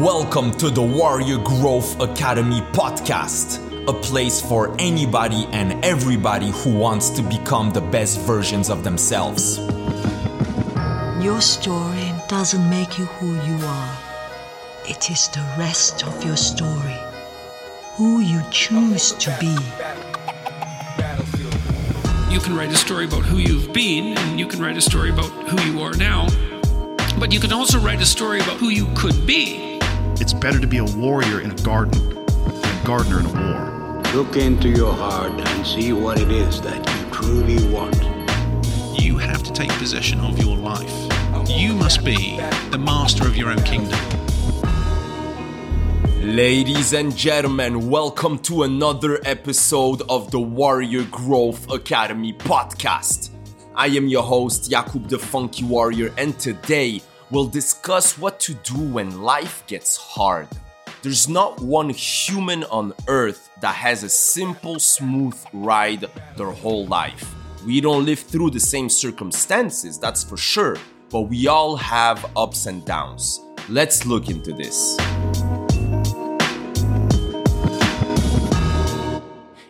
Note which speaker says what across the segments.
Speaker 1: Welcome to the Warrior Growth Academy podcast, a place for anybody and everybody who wants to become the best versions of themselves.
Speaker 2: Your story doesn't make you who you are, it is the rest of your story, who you choose to be.
Speaker 3: You can write a story about who you've been, and you can write a story about who you are now, but you can also write a story about who you could be.
Speaker 4: It's better to be a warrior in a garden than a gardener in a war.
Speaker 5: Look into your heart and see what it is that you truly want.
Speaker 6: You have to take possession of your life. You must be the master of your own kingdom.
Speaker 1: Ladies and gentlemen, welcome to another episode of the Warrior Growth Academy podcast. I am your host, Jakub the Funky Warrior, and today we'll discuss what to do when life gets hard. There's not one human on earth that has a simple, smooth ride their whole life. We don't live through the same circumstances, that's for sure, but we all have ups and downs. Let's look into this.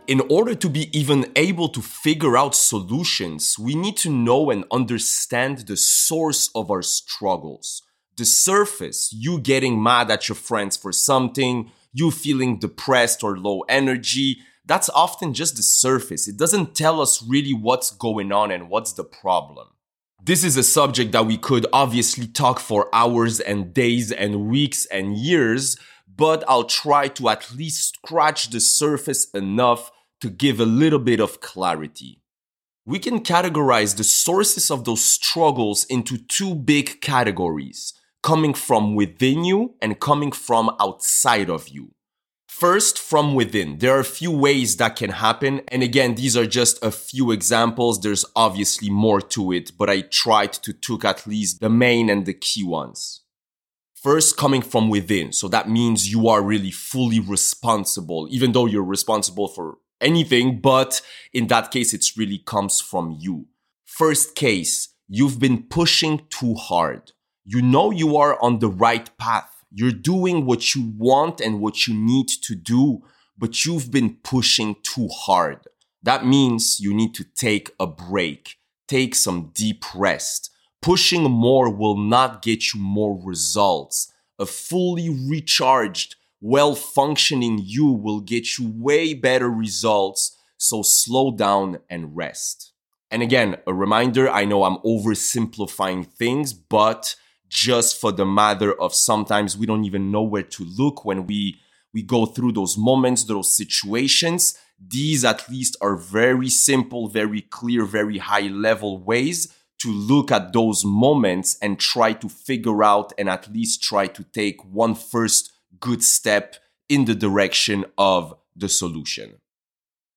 Speaker 1: In order to be even able to figure out solutions, we need to know and understand the source of our struggles. The surface, you getting mad at your friends for something, you feeling depressed or low energy, that's often just the surface. It doesn't tell us really what's going on and what's the problem. This is a subject that we could obviously talk for hours and days and weeks and years, but I'll try to at least scratch the surface enough to give a little bit of clarity. We can categorize the sources of those struggles into two big categories coming from within you and coming from outside of you. First, from within. There are a few ways that can happen. And again, these are just a few examples. There's obviously more to it, but I tried to took at least the main and the key ones. First, coming from within. So that means you are really fully responsible, even though you're responsible for anything, but in that case, it really comes from you. First case, you've been pushing too hard. You know you are on the right path. You're doing what you want and what you need to do, but you've been pushing too hard. That means you need to take a break, take some deep rest. Pushing more will not get you more results. A fully recharged, well functioning you will get you way better results. So slow down and rest. And again, a reminder I know I'm oversimplifying things, but just for the matter of sometimes we don't even know where to look when we we go through those moments, those situations. These at least are very simple, very clear, very high level ways to look at those moments and try to figure out and at least try to take one first good step in the direction of the solution.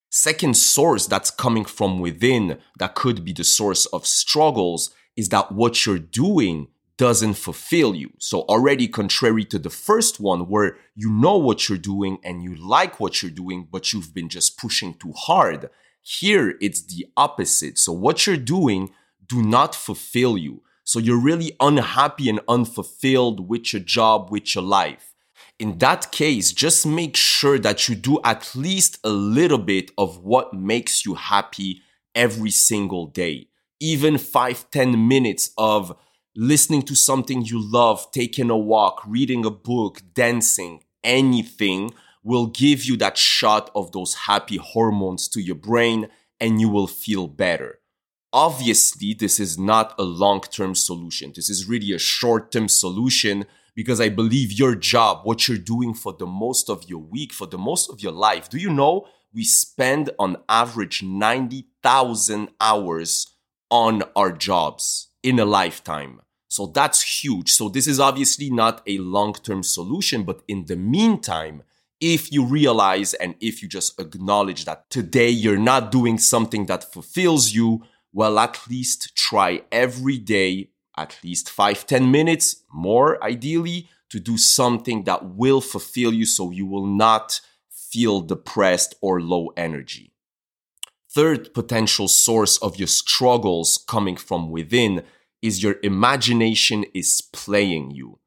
Speaker 1: Second source that's coming from within that could be the source of struggles is that what you're doing doesn't fulfill you. So already contrary to the first one where you know what you're doing and you like what you're doing, but you've been just pushing too hard. Here it's the opposite. So what you're doing do not fulfill you. So you're really unhappy and unfulfilled with your job, with your life in that case, just make sure that you do at least a little bit of what makes you happy every single day. Even five, ten minutes of listening to something you love, taking a walk, reading a book, dancing, anything will give you that shot of those happy hormones to your brain and you will feel better. Obviously, this is not a long term solution. This is really a short term solution because I believe your job, what you're doing for the most of your week, for the most of your life, do you know we spend on average 90,000 hours on our jobs in a lifetime? So that's huge. So this is obviously not a long term solution, but in the meantime, if you realize and if you just acknowledge that today you're not doing something that fulfills you, well, at least try every day at least five, ten minutes, more ideally, to do something that will fulfill you so you will not feel depressed or low energy. Third potential source of your struggles coming from within is your imagination is playing you.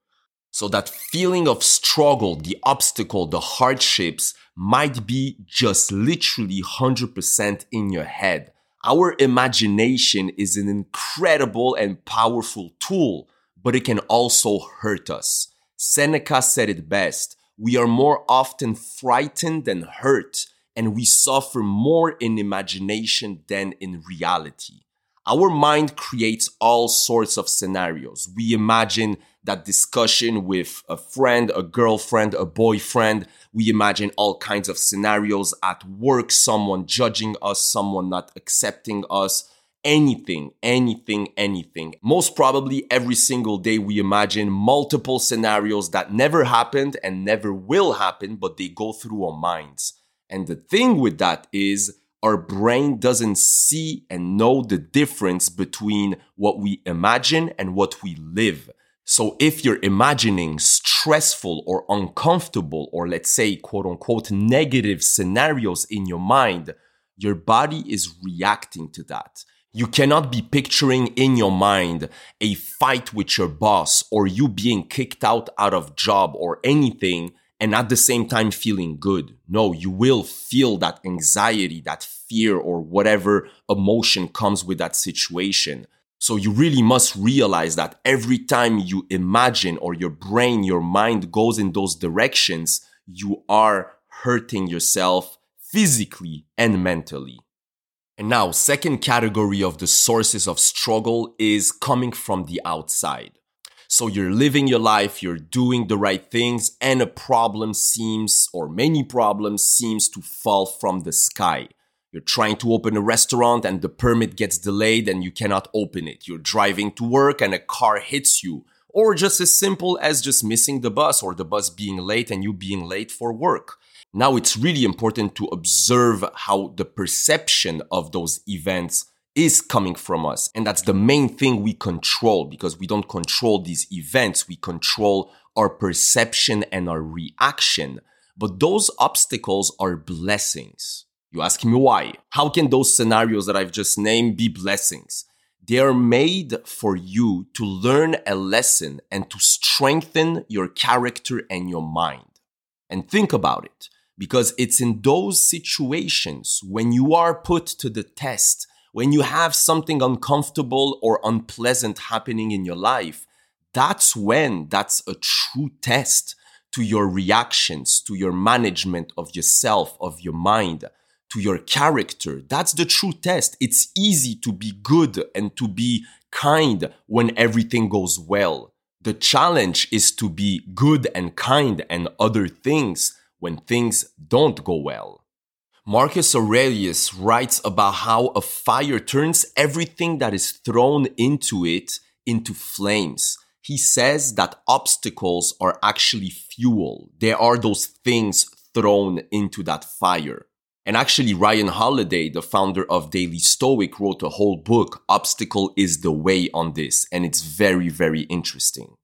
Speaker 1: So that feeling of struggle, the obstacle, the hardships might be just literally 100% in your head. Our imagination is an incredible and powerful tool, but it can also hurt us. Seneca said it best. We are more often frightened than hurt, and we suffer more in imagination than in reality. Our mind creates all sorts of scenarios. We imagine that discussion with a friend, a girlfriend, a boyfriend. We imagine all kinds of scenarios at work, someone judging us, someone not accepting us, anything, anything, anything. Most probably every single day we imagine multiple scenarios that never happened and never will happen, but they go through our minds. And the thing with that is our brain doesn't see and know the difference between what we imagine and what we live. So if you're imagining stressful or uncomfortable or let's say quote unquote negative scenarios in your mind, your body is reacting to that. You cannot be picturing in your mind a fight with your boss or you being kicked out out of job or anything and at the same time feeling good. No, you will feel that anxiety, that fear or whatever emotion comes with that situation. So you really must realize that every time you imagine or your brain, your mind goes in those directions, you are hurting yourself physically and mentally. And now, second category of the sources of struggle is coming from the outside. So you're living your life, you're doing the right things, and a problem seems, or many problems seems to fall from the sky. You're trying to open a restaurant and the permit gets delayed and you cannot open it. You're driving to work and a car hits you. Or just as simple as just missing the bus or the bus being late and you being late for work. Now it's really important to observe how the perception of those events is coming from us. And that's the main thing we control because we don't control these events. We control our perception and our reaction. But those obstacles are blessings. You ask me why? How can those scenarios that I've just named be blessings? They are made for you to learn a lesson and to strengthen your character and your mind. And think about it, because it's in those situations when you are put to the test, when you have something uncomfortable or unpleasant happening in your life, that's when that's a true test to your reactions, to your management of yourself, of your mind to your character. That's the true test. It's easy to be good and to be kind when everything goes well. The challenge is to be good and kind and other things when things don't go well. Marcus Aurelius writes about how a fire turns everything that is thrown into it into flames. He says that obstacles are actually fuel. There are those things thrown into that fire. And actually, Ryan Holiday, the founder of Daily Stoic, wrote a whole book, Obstacle is the Way, on this. And it's very, very interesting.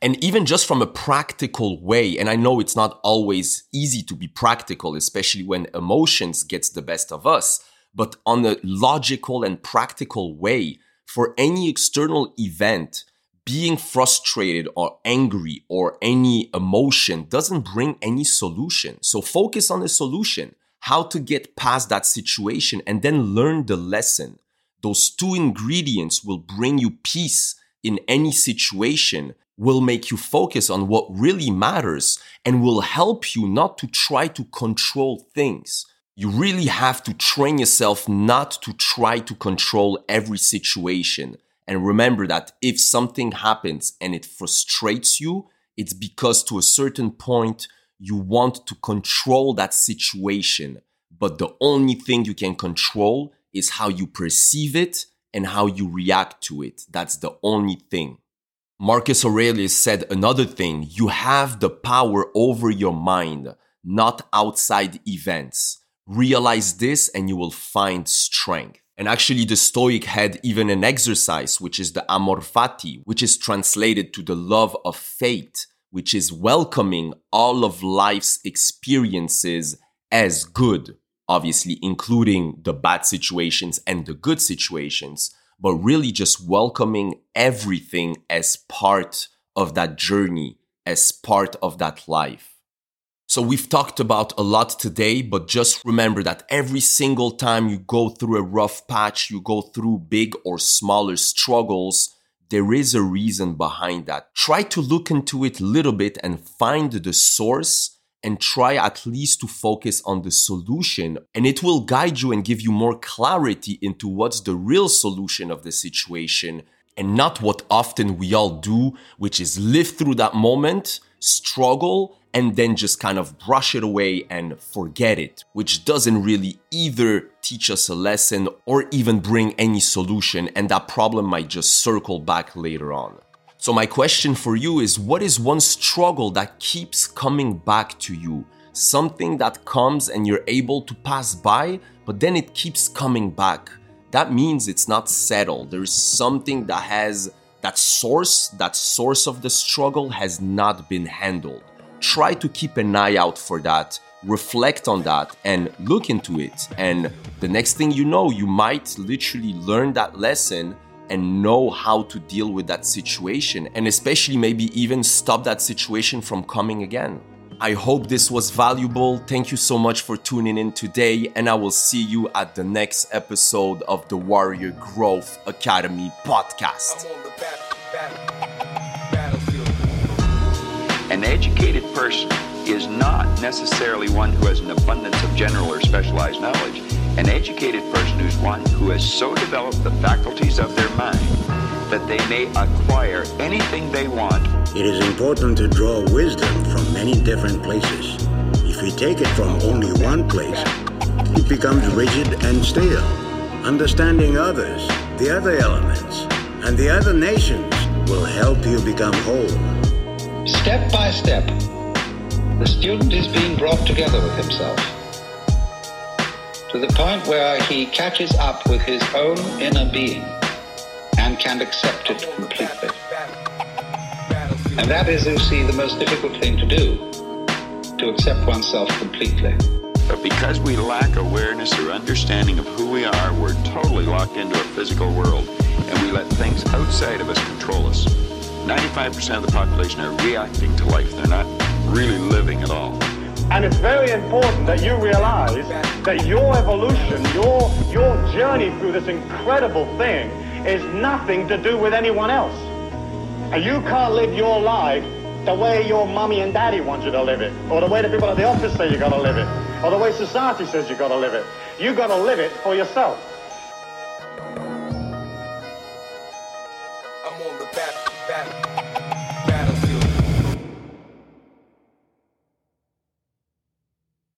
Speaker 1: And even just from a practical way, and I know it's not always easy to be practical, especially when emotions gets the best of us, but on a logical and practical way, for any external event, being frustrated or angry or any emotion doesn't bring any solution. So focus on the solution how to get past that situation and then learn the lesson. Those two ingredients will bring you peace in any situation, will make you focus on what really matters, and will help you not to try to control things. You really have to train yourself not to try to control every situation. And remember that if something happens and it frustrates you, it's because to a certain point, you want to control that situation. But the only thing you can control is how you perceive it and how you react to it. That's the only thing. Marcus Aurelius said another thing you have the power over your mind, not outside events. Realize this and you will find strength. And actually, the Stoic had even an exercise, which is the amor fati, which is translated to the love of fate which is welcoming all of life's experiences as good, obviously, including the bad situations and the good situations, but really just welcoming everything as part of that journey as part of that life. So we've talked about a lot today, but just remember that every single time you go through a rough patch, you go through big or smaller struggles, there is a reason behind that. Try to look into it a little bit and find the source and try at least to focus on the solution and it will guide you and give you more clarity into what's the real solution of the situation and not what often we all do, which is live through that moment, struggle, and then just kind of brush it away and forget it, which doesn't really either teach us a lesson or even bring any solution, and that problem might just circle back later on. So, my question for you is what is one struggle that keeps coming back to you? Something that comes and you're able to pass by, but then it keeps coming back. That means it's not settled. There's something that has that source, that source of the struggle has not been handled try to keep an eye out for that, reflect on that, and look into it. And the next thing you know, you might literally learn that lesson and know how to deal with that situation, and especially maybe even stop that situation from coming again. I hope this was valuable. Thank you so much for tuning in today, and I will see you at the next episode of the Warrior Growth Academy podcast.
Speaker 7: An educated person is not necessarily one who has an abundance of general or specialized knowledge. An educated person is one who has so developed the faculties of their mind that they may acquire anything they want.
Speaker 5: It is important to draw wisdom from many different places. If you take it from only one place, it becomes rigid and stale. Understanding others, the other elements, and the other nations will help you become whole.
Speaker 8: Step by step, the student is being brought together with himself to the point where he catches up with his own inner being and can accept it completely. And that is, you see, the most difficult thing to do, to accept oneself completely.
Speaker 7: But because we lack awareness or understanding of who we are, we're totally locked into a physical world and we let things outside of us control us. 95% of the population are reacting to life. They're not really living at all.
Speaker 9: And it's very important that you realize that your evolution, your, your journey through this incredible thing is nothing to do with anyone else. And you can't live your life the way your mommy and daddy want you to live it, or the way the people at the office say you gotta live it, or the way society says you gotta live it. You gotta live it for yourself.